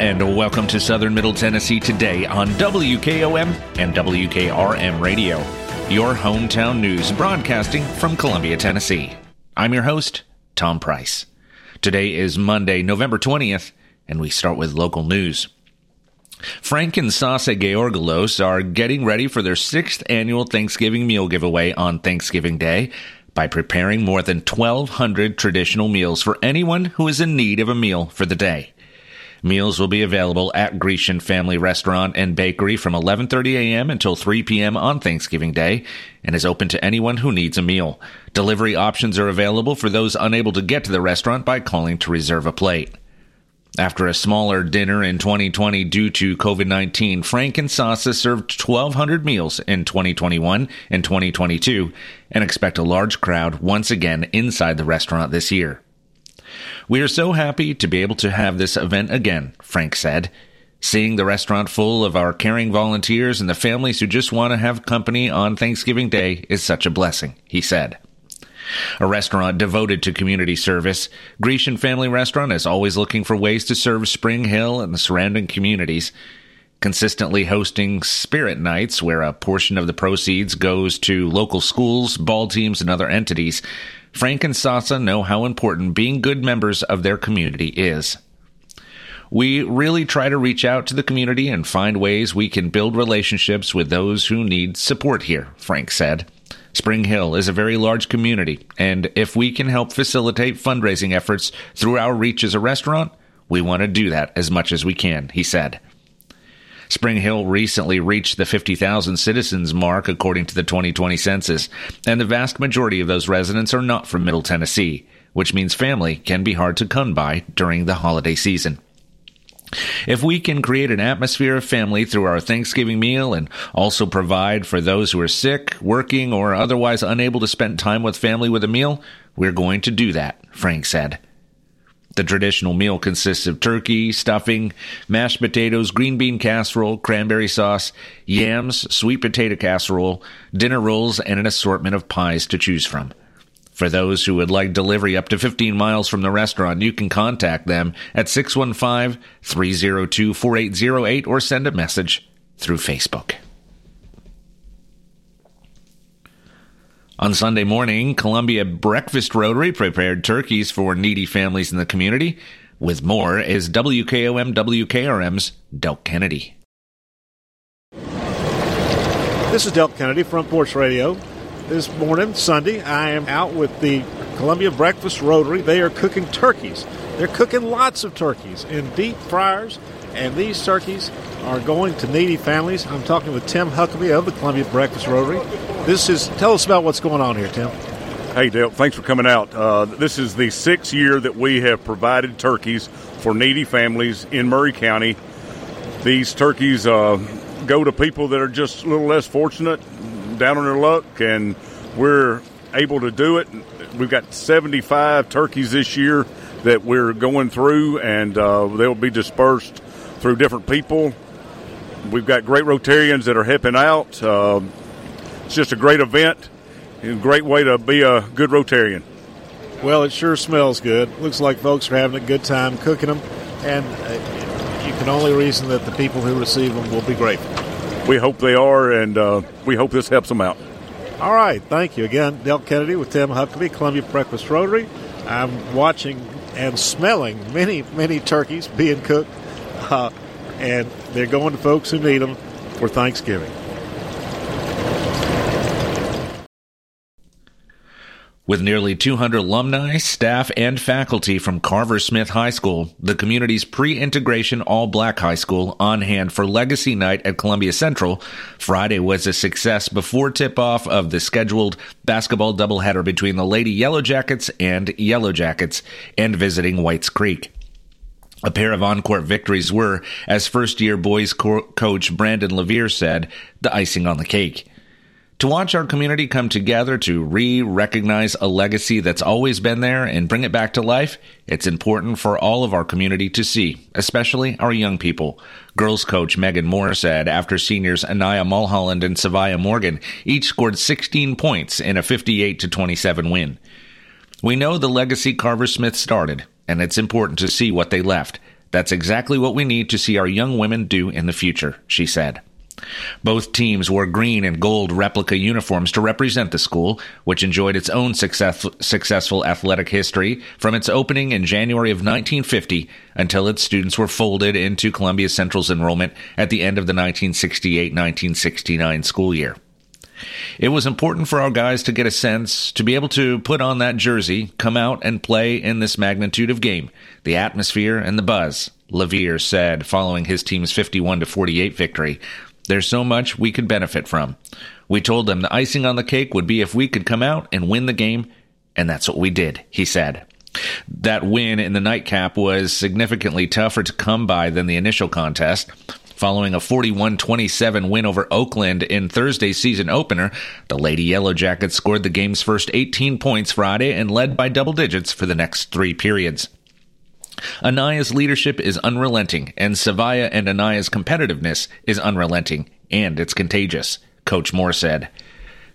And welcome to Southern Middle Tennessee today on WKOM and WKRM Radio, your hometown news broadcasting from Columbia, Tennessee. I'm your host, Tom Price. Today is Monday, November 20th, and we start with local news. Frank and Sasa Georgalos are getting ready for their sixth annual Thanksgiving meal giveaway on Thanksgiving Day by preparing more than 1,200 traditional meals for anyone who is in need of a meal for the day. Meals will be available at Grecian Family Restaurant and Bakery from 11:30 a.m. until 3 p.m. on Thanksgiving Day and is open to anyone who needs a meal. Delivery options are available for those unable to get to the restaurant by calling to reserve a plate. After a smaller dinner in 2020 due to COVID 19, Frank and Sasa served 1,200 meals in 2021 and 2022 and expect a large crowd once again inside the restaurant this year. We are so happy to be able to have this event again, Frank said. Seeing the restaurant full of our caring volunteers and the families who just want to have company on Thanksgiving Day is such a blessing, he said. A restaurant devoted to community service, Grecian Family Restaurant is always looking for ways to serve Spring Hill and the surrounding communities, consistently hosting spirit nights where a portion of the proceeds goes to local schools, ball teams, and other entities. Frank and Sasa know how important being good members of their community is. We really try to reach out to the community and find ways we can build relationships with those who need support here, Frank said. Spring Hill is a very large community, and if we can help facilitate fundraising efforts through our reach as a restaurant, we want to do that as much as we can, he said. Spring Hill recently reached the 50,000 citizens mark according to the 2020 census, and the vast majority of those residents are not from Middle Tennessee, which means family can be hard to come by during the holiday season. If we can create an atmosphere of family through our Thanksgiving meal and also provide for those who are sick, working, or otherwise unable to spend time with family with a meal, we're going to do that, Frank said. The traditional meal consists of turkey, stuffing, mashed potatoes, green bean casserole, cranberry sauce, yams, sweet potato casserole, dinner rolls, and an assortment of pies to choose from. For those who would like delivery up to 15 miles from the restaurant, you can contact them at 615 302 4808 or send a message through Facebook. On Sunday morning, Columbia Breakfast Rotary prepared turkeys for needy families in the community. With more is WKOM WKRM's Del Kennedy. This is Del Kennedy, Front Porch Radio. This morning, Sunday, I am out with the Columbia Breakfast Rotary. They are cooking turkeys. They're cooking lots of turkeys in deep fryers, and these turkeys are going to needy families. I'm talking with Tim Huckabee of the Columbia Breakfast Rotary. This is tell us about what's going on here, Tim. Hey, Dale. Thanks for coming out. Uh, this is the sixth year that we have provided turkeys for needy families in Maury County. These turkeys uh, go to people that are just a little less fortunate, down on their luck, and we're able to do it. We've got 75 turkeys this year that we're going through, and uh, they'll be dispersed through different people. We've got great Rotarians that are helping out. Uh, it's just a great event and a great way to be a good Rotarian. Well, it sure smells good. Looks like folks are having a good time cooking them, and uh, you can only reason that the people who receive them will be grateful. We hope they are, and uh, we hope this helps them out. All right, thank you again, Del Kennedy with Tim Huckabee, Columbia Breakfast Rotary. I'm watching and smelling many, many turkeys being cooked, uh, and they're going to folks who need them for Thanksgiving. With nearly 200 alumni, staff, and faculty from Carver Smith High School, the community's pre-integration all-black high school, on hand for Legacy Night at Columbia Central, Friday was a success before tip-off of the scheduled basketball doubleheader between the Lady Yellow Jackets and Yellow Jackets, and visiting Whites Creek. A pair of on-court victories were, as first-year boys co- coach Brandon LeVere said, the icing on the cake. To watch our community come together to re recognize a legacy that's always been there and bring it back to life, it's important for all of our community to see, especially our young people. Girls coach Megan Moore said after seniors Anaya Mulholland and Savia Morgan each scored 16 points in a 58 to 27 win. We know the legacy Carver Smith started, and it's important to see what they left. That's exactly what we need to see our young women do in the future, she said. Both teams wore green and gold replica uniforms to represent the school, which enjoyed its own success, successful athletic history from its opening in January of 1950 until its students were folded into Columbia Central's enrollment at the end of the 1968 1969 school year. It was important for our guys to get a sense, to be able to put on that jersey, come out and play in this magnitude of game, the atmosphere and the buzz, LeVere said following his team's 51 48 victory. There's so much we could benefit from. We told them the icing on the cake would be if we could come out and win the game, and that's what we did, he said. That win in the nightcap was significantly tougher to come by than the initial contest. Following a 41 27 win over Oakland in Thursday's season opener, the Lady Yellow Jackets scored the game's first 18 points Friday and led by double digits for the next three periods. Anaya's leadership is unrelenting, and Savaya and Anaya's competitiveness is unrelenting, and it's contagious, Coach Moore said.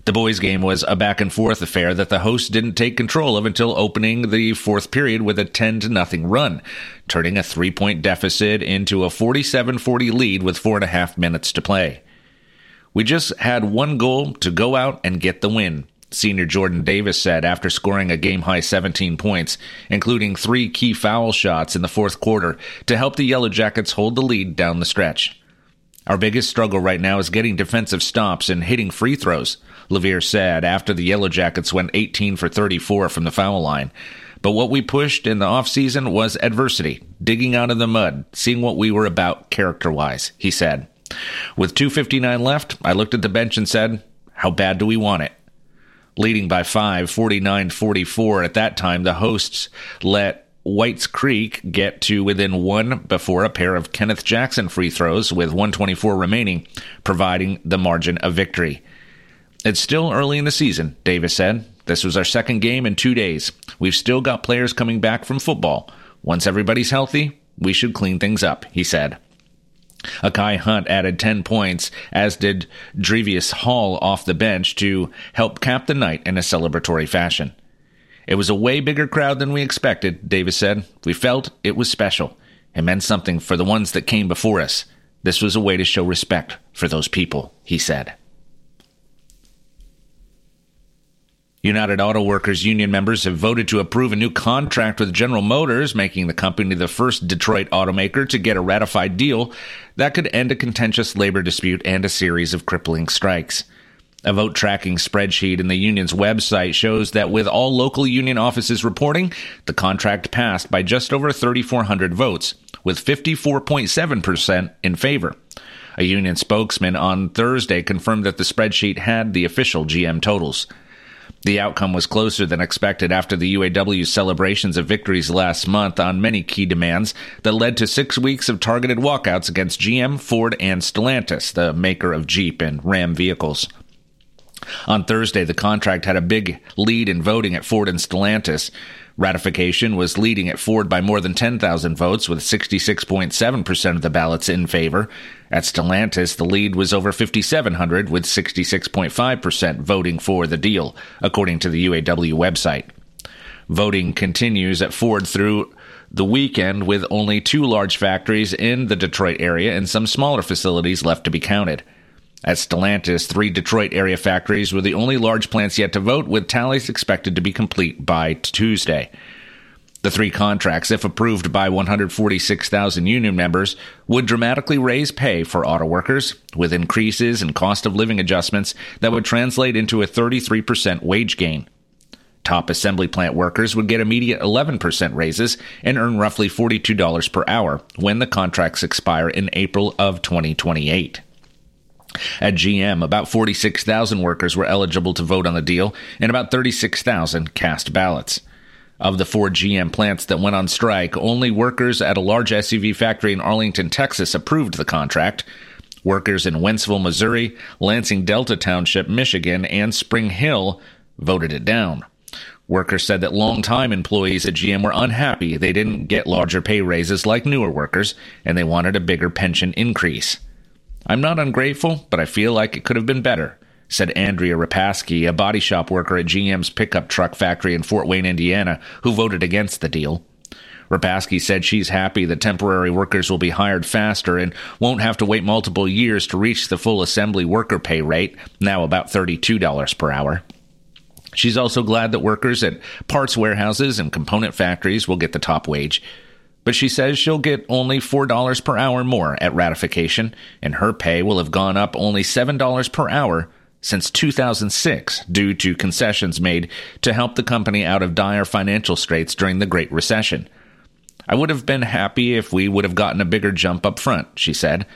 The boys' game was a back and forth affair that the hosts didn't take control of until opening the fourth period with a 10 to nothing run, turning a three point deficit into a 47 40 lead with four and a half minutes to play. We just had one goal to go out and get the win, Senior Jordan Davis said after scoring a game high 17 points, including three key foul shots in the fourth quarter to help the Yellow Jackets hold the lead down the stretch. Our biggest struggle right now is getting defensive stops and hitting free throws, LeVere said after the Yellow Jackets went 18 for 34 from the foul line. But what we pushed in the offseason was adversity, digging out of the mud, seeing what we were about character wise, he said. With 2.59 left, I looked at the bench and said, How bad do we want it? leading by five, 49 44. At that time, the hosts let Whites Creek get to within one before a pair of Kenneth Jackson free throws with 124 remaining, providing the margin of victory. It's still early in the season, Davis said. This was our second game in two days. We've still got players coming back from football. Once everybody's healthy, we should clean things up, he said. Akai Hunt added 10 points, as did Drevius Hall off the bench to help cap the night in a celebratory fashion. It was a way bigger crowd than we expected, Davis said. We felt it was special. It meant something for the ones that came before us. This was a way to show respect for those people, he said. United Auto Workers union members have voted to approve a new contract with General Motors, making the company the first Detroit automaker to get a ratified deal that could end a contentious labor dispute and a series of crippling strikes. A vote tracking spreadsheet in the union's website shows that with all local union offices reporting, the contract passed by just over 3,400 votes, with 54.7% in favor. A union spokesman on Thursday confirmed that the spreadsheet had the official GM totals. The outcome was closer than expected after the UAW celebrations of victories last month on many key demands that led to six weeks of targeted walkouts against GM, Ford, and Stellantis, the maker of Jeep and Ram vehicles. On Thursday, the contract had a big lead in voting at Ford and Stellantis. Ratification was leading at Ford by more than 10,000 votes, with 66.7% of the ballots in favor. At Stellantis, the lead was over 5,700, with 66.5% voting for the deal, according to the UAW website. Voting continues at Ford through the weekend, with only two large factories in the Detroit area and some smaller facilities left to be counted. At Stellantis, three Detroit area factories were the only large plants yet to vote, with tallies expected to be complete by Tuesday. The three contracts, if approved by 146,000 union members, would dramatically raise pay for auto workers, with increases in cost of living adjustments that would translate into a 33% wage gain. Top assembly plant workers would get immediate 11% raises and earn roughly $42 per hour when the contracts expire in April of 2028. At GM, about 46,000 workers were eligible to vote on the deal, and about 36,000 cast ballots. Of the four GM plants that went on strike, only workers at a large SUV factory in Arlington, Texas approved the contract. Workers in Wentzville, Missouri, Lansing Delta Township, Michigan, and Spring Hill voted it down. Workers said that longtime employees at GM were unhappy they didn't get larger pay raises like newer workers, and they wanted a bigger pension increase. I'm not ungrateful, but I feel like it could have been better, said Andrea Rapaski, a body shop worker at GM's pickup truck factory in Fort Wayne, Indiana, who voted against the deal. Rapaski said she's happy that temporary workers will be hired faster and won't have to wait multiple years to reach the full assembly worker pay rate, now about $32 per hour. She's also glad that workers at parts warehouses and component factories will get the top wage. But she says she'll get only $4 per hour more at ratification, and her pay will have gone up only $7 per hour since 2006 due to concessions made to help the company out of dire financial straits during the Great Recession. I would have been happy if we would have gotten a bigger jump up front, she said.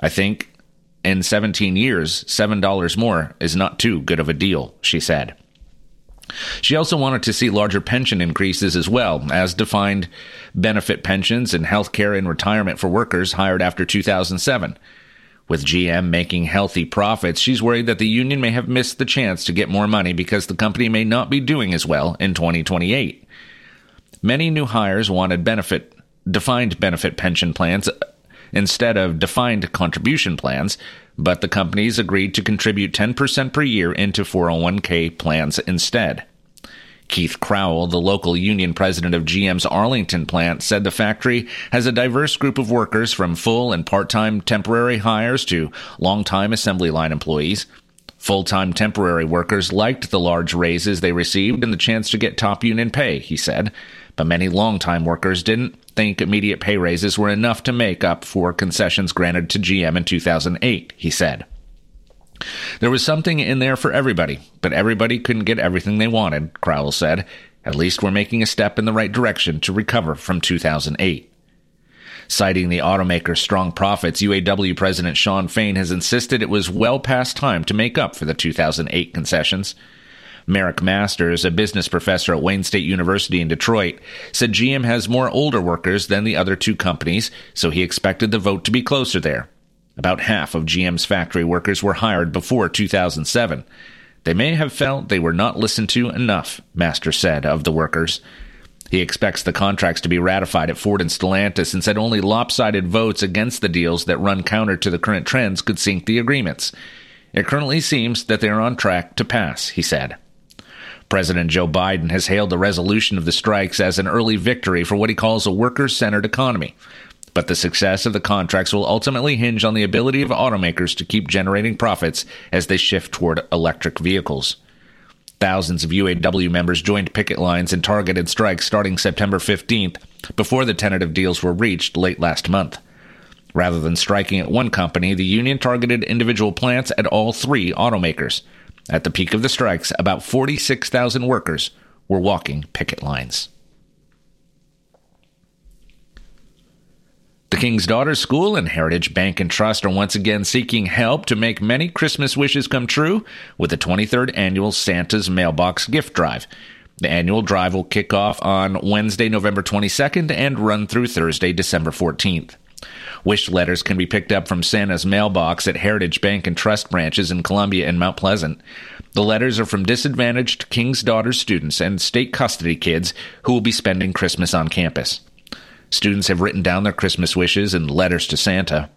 I think in 17 years, $7 more is not too good of a deal, she said. She also wanted to see larger pension increases as well, as defined benefit pensions and health care and retirement for workers hired after 2007. With GM making healthy profits, she's worried that the union may have missed the chance to get more money because the company may not be doing as well in 2028. Many new hires wanted benefit defined benefit pension plans instead of defined contribution plans, but the companies agreed to contribute 10% per year into 401k plans instead. Keith Crowell, the local union president of GM's Arlington plant, said the factory has a diverse group of workers from full and part time temporary hires to long time assembly line employees. Full time temporary workers liked the large raises they received and the chance to get top union pay, he said, but many long time workers didn't think immediate pay raises were enough to make up for concessions granted to GM in 2008, he said. There was something in there for everybody, but everybody couldn't get everything they wanted, Crowell said. At least we're making a step in the right direction to recover from 2008. Citing the automaker's strong profits, UAW President Shawn Fain has insisted it was well past time to make up for the 2008 concessions. Marick Masters, a business professor at Wayne State University in Detroit, said GM has more older workers than the other two companies, so he expected the vote to be closer there. About half of GM's factory workers were hired before 2007. They may have felt they were not listened to enough, Master said of the workers. He expects the contracts to be ratified at Ford and Stellantis and said only lopsided votes against the deals that run counter to the current trends could sink the agreements. It currently seems that they are on track to pass, he said. President Joe Biden has hailed the resolution of the strikes as an early victory for what he calls a worker centered economy. But the success of the contracts will ultimately hinge on the ability of automakers to keep generating profits as they shift toward electric vehicles. Thousands of UAW members joined picket lines and targeted strikes starting September 15th, before the tentative deals were reached late last month. Rather than striking at one company, the union targeted individual plants at all three automakers. At the peak of the strikes, about 46,000 workers were walking picket lines. The King's Daughters School and Heritage Bank and Trust are once again seeking help to make many Christmas wishes come true with the 23rd annual Santa's Mailbox Gift Drive. The annual drive will kick off on Wednesday, November 22nd and run through Thursday, December 14th. Wish letters can be picked up from Santa's mailbox at Heritage Bank and Trust branches in Columbia and Mount Pleasant. The letters are from disadvantaged King's Daughters students and state custody kids who will be spending Christmas on campus. Students have written down their Christmas wishes in letters to Santa.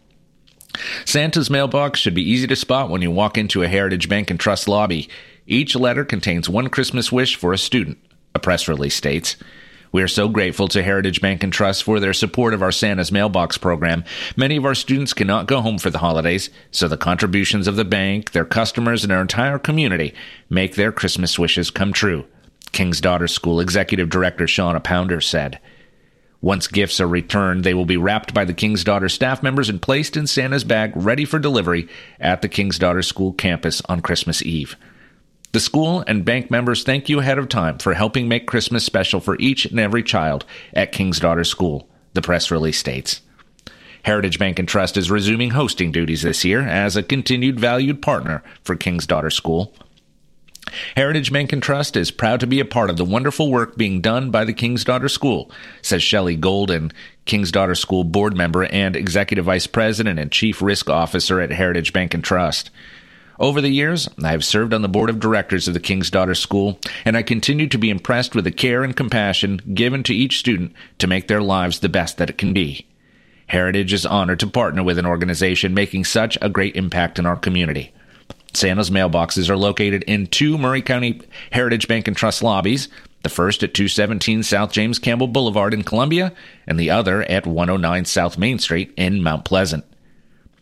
Santa's mailbox should be easy to spot when you walk into a Heritage Bank and Trust lobby. Each letter contains one Christmas wish for a student, a press release states. We are so grateful to Heritage Bank and Trust for their support of our Santa's Mailbox program. Many of our students cannot go home for the holidays, so the contributions of the bank, their customers, and our entire community make their Christmas wishes come true. King's Daughters School Executive Director Shauna Pounder said. Once gifts are returned, they will be wrapped by the King's Daughter staff members and placed in Santa's bag ready for delivery at the King's Daughter School campus on Christmas Eve. The school and bank members thank you ahead of time for helping make Christmas special for each and every child at King's Daughter School, the press release states. Heritage Bank and Trust is resuming hosting duties this year as a continued valued partner for King's Daughter School. Heritage Bank and Trust is proud to be a part of the wonderful work being done by the King's Daughter School, says Shelley Golden, King's Daughter School board member and executive vice president and chief risk officer at Heritage Bank and Trust. Over the years, I have served on the board of directors of the King's Daughter School, and I continue to be impressed with the care and compassion given to each student to make their lives the best that it can be. Heritage is honored to partner with an organization making such a great impact in our community. Santa's mailboxes are located in two Maury County Heritage Bank and Trust lobbies. the first at 217 South James Campbell Boulevard in Columbia, and the other at 109 South Main Street in Mount Pleasant.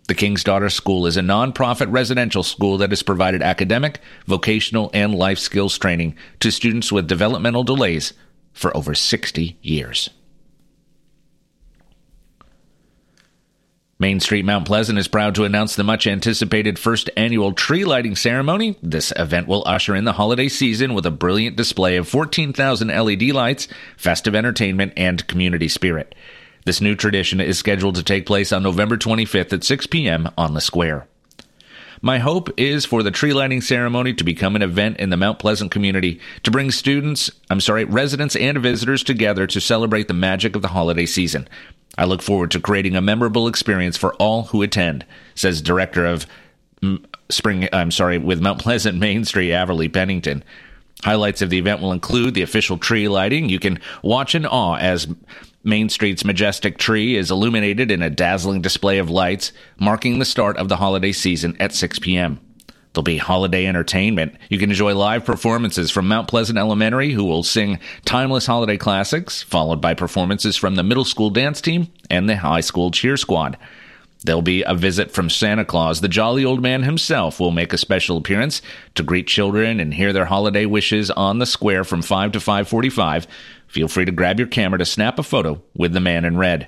The King's Daughter School is a nonprofit residential school that has provided academic, vocational, and life skills training to students with developmental delays for over 60 years. Main Street Mount Pleasant is proud to announce the much anticipated first annual tree lighting ceremony. This event will usher in the holiday season with a brilliant display of 14,000 LED lights, festive entertainment, and community spirit. This new tradition is scheduled to take place on November 25th at 6 p.m. on the square. My hope is for the tree lighting ceremony to become an event in the Mount Pleasant community to bring students, I'm sorry, residents and visitors together to celebrate the magic of the holiday season. I look forward to creating a memorable experience for all who attend, says Director of Spring, I'm sorry, with Mount Pleasant Main Street, Averly Pennington. Highlights of the event will include the official tree lighting. You can watch in awe as Main Street's majestic tree is illuminated in a dazzling display of lights, marking the start of the holiday season at 6 p.m. There'll be holiday entertainment. You can enjoy live performances from Mount Pleasant Elementary, who will sing timeless holiday classics, followed by performances from the middle school dance team and the high school cheer squad. There'll be a visit from Santa Claus. The jolly old man himself will make a special appearance to greet children and hear their holiday wishes on the square from 5 to 5:45. Feel free to grab your camera to snap a photo with the man in red.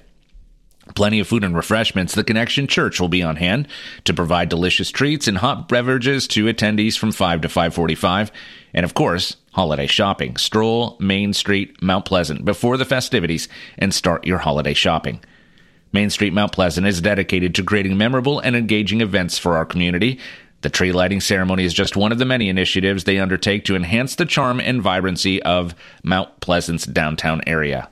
Plenty of food and refreshments. The Connection Church will be on hand to provide delicious treats and hot beverages to attendees from 5 to 5:45, and of course, holiday shopping. Stroll Main Street, Mount Pleasant before the festivities and start your holiday shopping. Main Street Mount Pleasant is dedicated to creating memorable and engaging events for our community. The tree lighting ceremony is just one of the many initiatives they undertake to enhance the charm and vibrancy of Mount Pleasant's downtown area.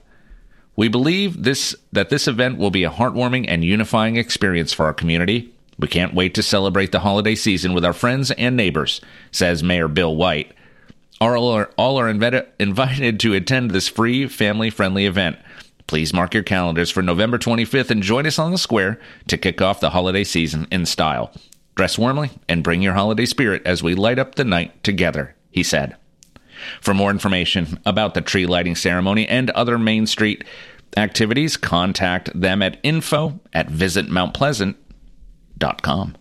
We believe this that this event will be a heartwarming and unifying experience for our community. We can't wait to celebrate the holiday season with our friends and neighbors, says Mayor Bill White. All are, all are invited to attend this free, family friendly event. Please mark your calendars for November 25th and join us on the square to kick off the holiday season in style. Dress warmly and bring your holiday spirit as we light up the night together, he said. For more information about the tree lighting ceremony and other Main Street activities, contact them at info at visitmountpleasant.com.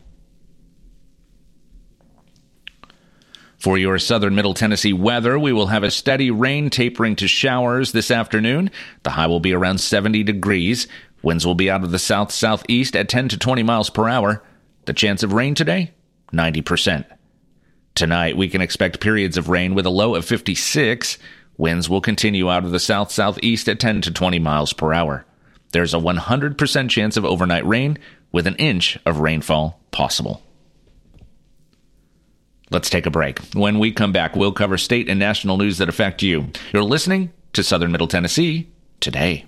For your southern middle Tennessee weather, we will have a steady rain tapering to showers this afternoon. The high will be around 70 degrees. Winds will be out of the south southeast at 10 to 20 miles per hour. The chance of rain today, 90%. Tonight, we can expect periods of rain with a low of 56. Winds will continue out of the south southeast at 10 to 20 miles per hour. There's a 100% chance of overnight rain with an inch of rainfall possible. Let's take a break. When we come back, we'll cover state and national news that affect you. You're listening to Southern Middle Tennessee today.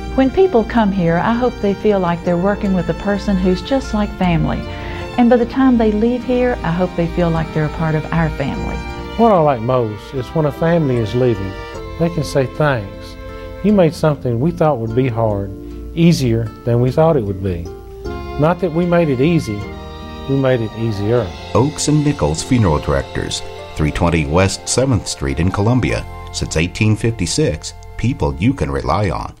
When people come here, I hope they feel like they're working with a person who's just like family. And by the time they leave here, I hope they feel like they're a part of our family. What I like most is when a family is leaving, they can say thanks. You made something we thought would be hard easier than we thought it would be. Not that we made it easy, we made it easier. Oakes and Nichols Funeral Directors, 320 West 7th Street in Columbia. Since 1856, people you can rely on.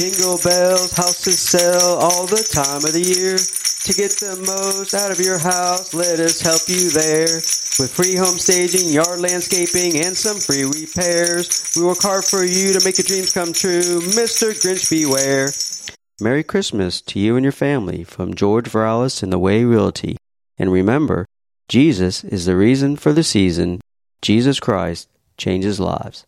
Jingle bells, houses sell all the time of the year. To get the most out of your house, let us help you there. With free home staging, yard landscaping, and some free repairs. We work hard for you to make your dreams come true. Mr. Grinch, beware. Merry Christmas to you and your family from George Viralis and the Way Realty. And remember, Jesus is the reason for the season. Jesus Christ changes lives.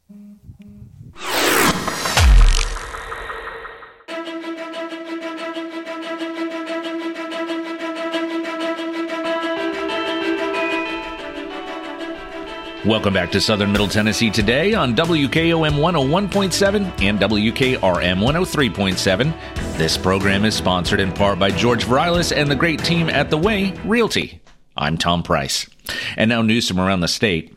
Welcome back to Southern Middle Tennessee today on WKOM 101.7 and WKRM 103.7. This program is sponsored in part by George Virilis and the great team at The Way Realty. I'm Tom Price. And now news from around the state.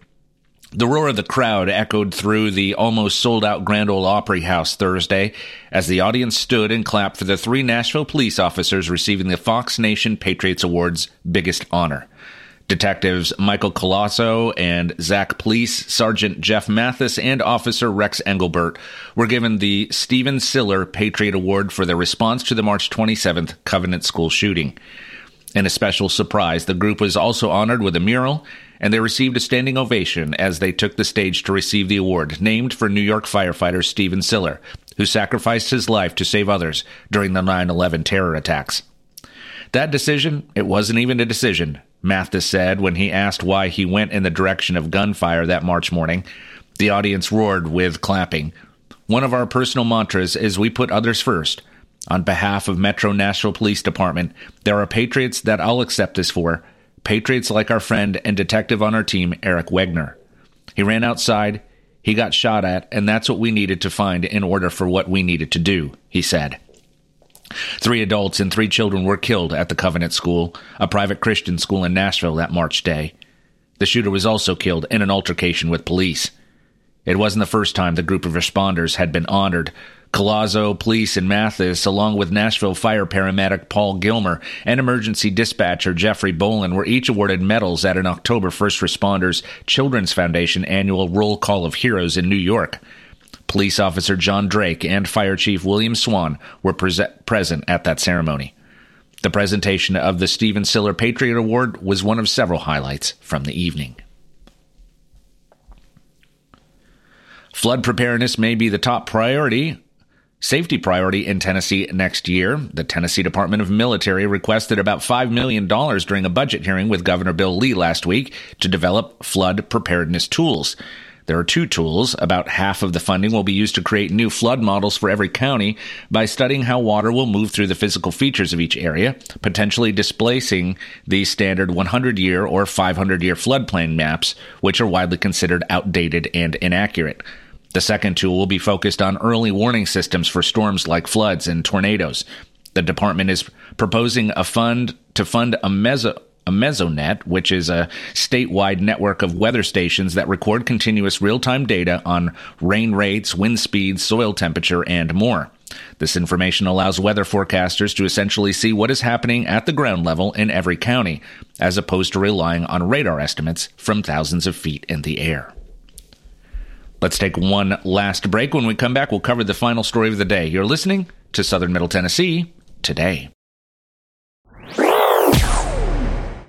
The roar of the crowd echoed through the almost sold out Grand Ole Opry House Thursday as the audience stood and clapped for the three Nashville police officers receiving the Fox Nation Patriots Award's biggest honor. Detectives Michael Collazo and Zach Plese, Sergeant Jeff Mathis, and Officer Rex Engelbert were given the Stephen Siller Patriot Award for their response to the March 27th Covenant School shooting. In a special surprise, the group was also honored with a mural, and they received a standing ovation as they took the stage to receive the award, named for New York firefighter Stephen Siller, who sacrificed his life to save others during the 9 11 terror attacks. That decision, it wasn't even a decision. Mathis said when he asked why he went in the direction of gunfire that March morning. The audience roared with clapping. One of our personal mantras is we put others first. On behalf of Metro Nashville Police Department, there are patriots that I'll accept this for. Patriots like our friend and detective on our team, Eric Wegner. He ran outside, he got shot at, and that's what we needed to find in order for what we needed to do, he said. Three adults and three children were killed at the Covenant School, a private Christian school in Nashville that March day. The shooter was also killed in an altercation with police. It wasn't the first time the group of responders had been honored. Collazo Plese and Mathis, along with Nashville Fire paramedic Paul Gilmer and emergency dispatcher Jeffrey Bolin, were each awarded medals at an October First Responders Children's Foundation annual Roll Call of Heroes in New York. Police Officer John Drake and Fire Chief William Swann were pre- present at that ceremony. The presentation of the Stephen Siller Patriot Award was one of several highlights from the evening. Flood preparedness may be the top priority safety priority in Tennessee next year. The Tennessee Department of Military requested about $5 million during a budget hearing with Governor Bill Lee last week to develop flood preparedness tools. There are two tools. About half of the funding will be used to create new flood models for every county by studying how water will move through the physical features of each area, potentially displacing the standard 100 year or 500 year floodplain maps, which are widely considered outdated and inaccurate. The second tool will be focused on early warning systems for storms like floods and tornadoes. The department is proposing a fund to fund a meso a Mesonet, which is a statewide network of weather stations that record continuous real-time data on rain rates, wind speeds, soil temperature, and more. This information allows weather forecasters to essentially see what is happening at the ground level in every county, as opposed to relying on radar estimates from thousands of feet in the air. Let's take one last break. When we come back, we'll cover the final story of the day. You're listening to Southern Middle Tennessee today.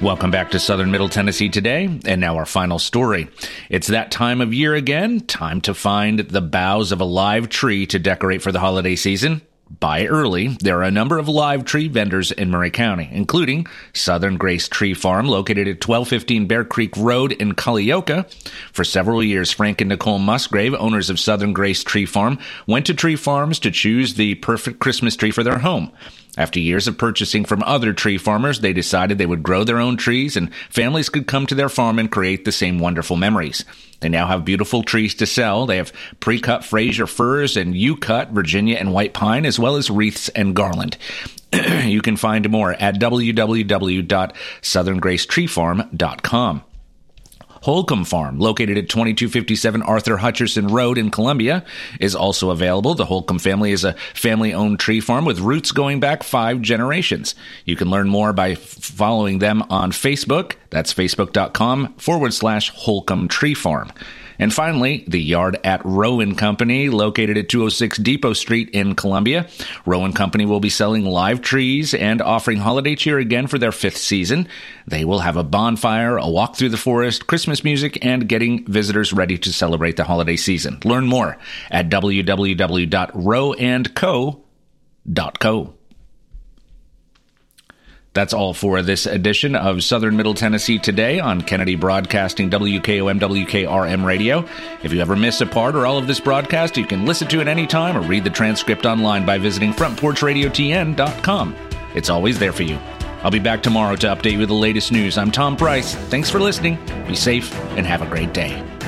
Welcome back to Southern Middle Tennessee today, and now our final story. It's that time of year again, time to find the boughs of a live tree to decorate for the holiday season. Buy early. There are a number of live tree vendors in Maury County, including Southern Grace Tree Farm, located at 1215 Bear Creek Road in Culleoka. For several years, Frank and Nicole Musgrave, owners of Southern Grace Tree Farm, went to tree farms to choose the perfect Christmas tree for their home. After years of purchasing from other tree farmers, they decided they would grow their own trees and families could come to their farm and create the same wonderful memories. They now have beautiful trees to sell. They have pre-cut Fraser firs and U-cut Virginia and white pine, as well as wreaths and garland. you can find more at www.southerngracetreefarm.com. Holcomb Farm, located at 2257 Arthur Hutcherson Road in Columbia, is also available. The Holcomb family is a family owned tree farm with roots going back five generations. You can learn more by f- following them on Facebook. That's facebook.com forward slash Holcomb Tree Farm. And finally, the yard at Rowan Company, located at 206 Depot Street in Columbia. Rowan Company will be selling live trees and offering holiday cheer again for their fifth season. They will have a bonfire, a walk through the forest, Christmas music, and getting visitors ready to celebrate the holiday season. Learn more at www.rowandco.co. That's all for this edition of Southern Middle Tennessee Today on Kennedy Broadcasting WKOM WKRM Radio. If you ever miss a part or all of this broadcast, you can listen to it anytime or read the transcript online by visiting frontporchradiotn.com. It's always there for you. I'll be back tomorrow to update you with the latest news. I'm Tom Price. Thanks for listening. Be safe and have a great day.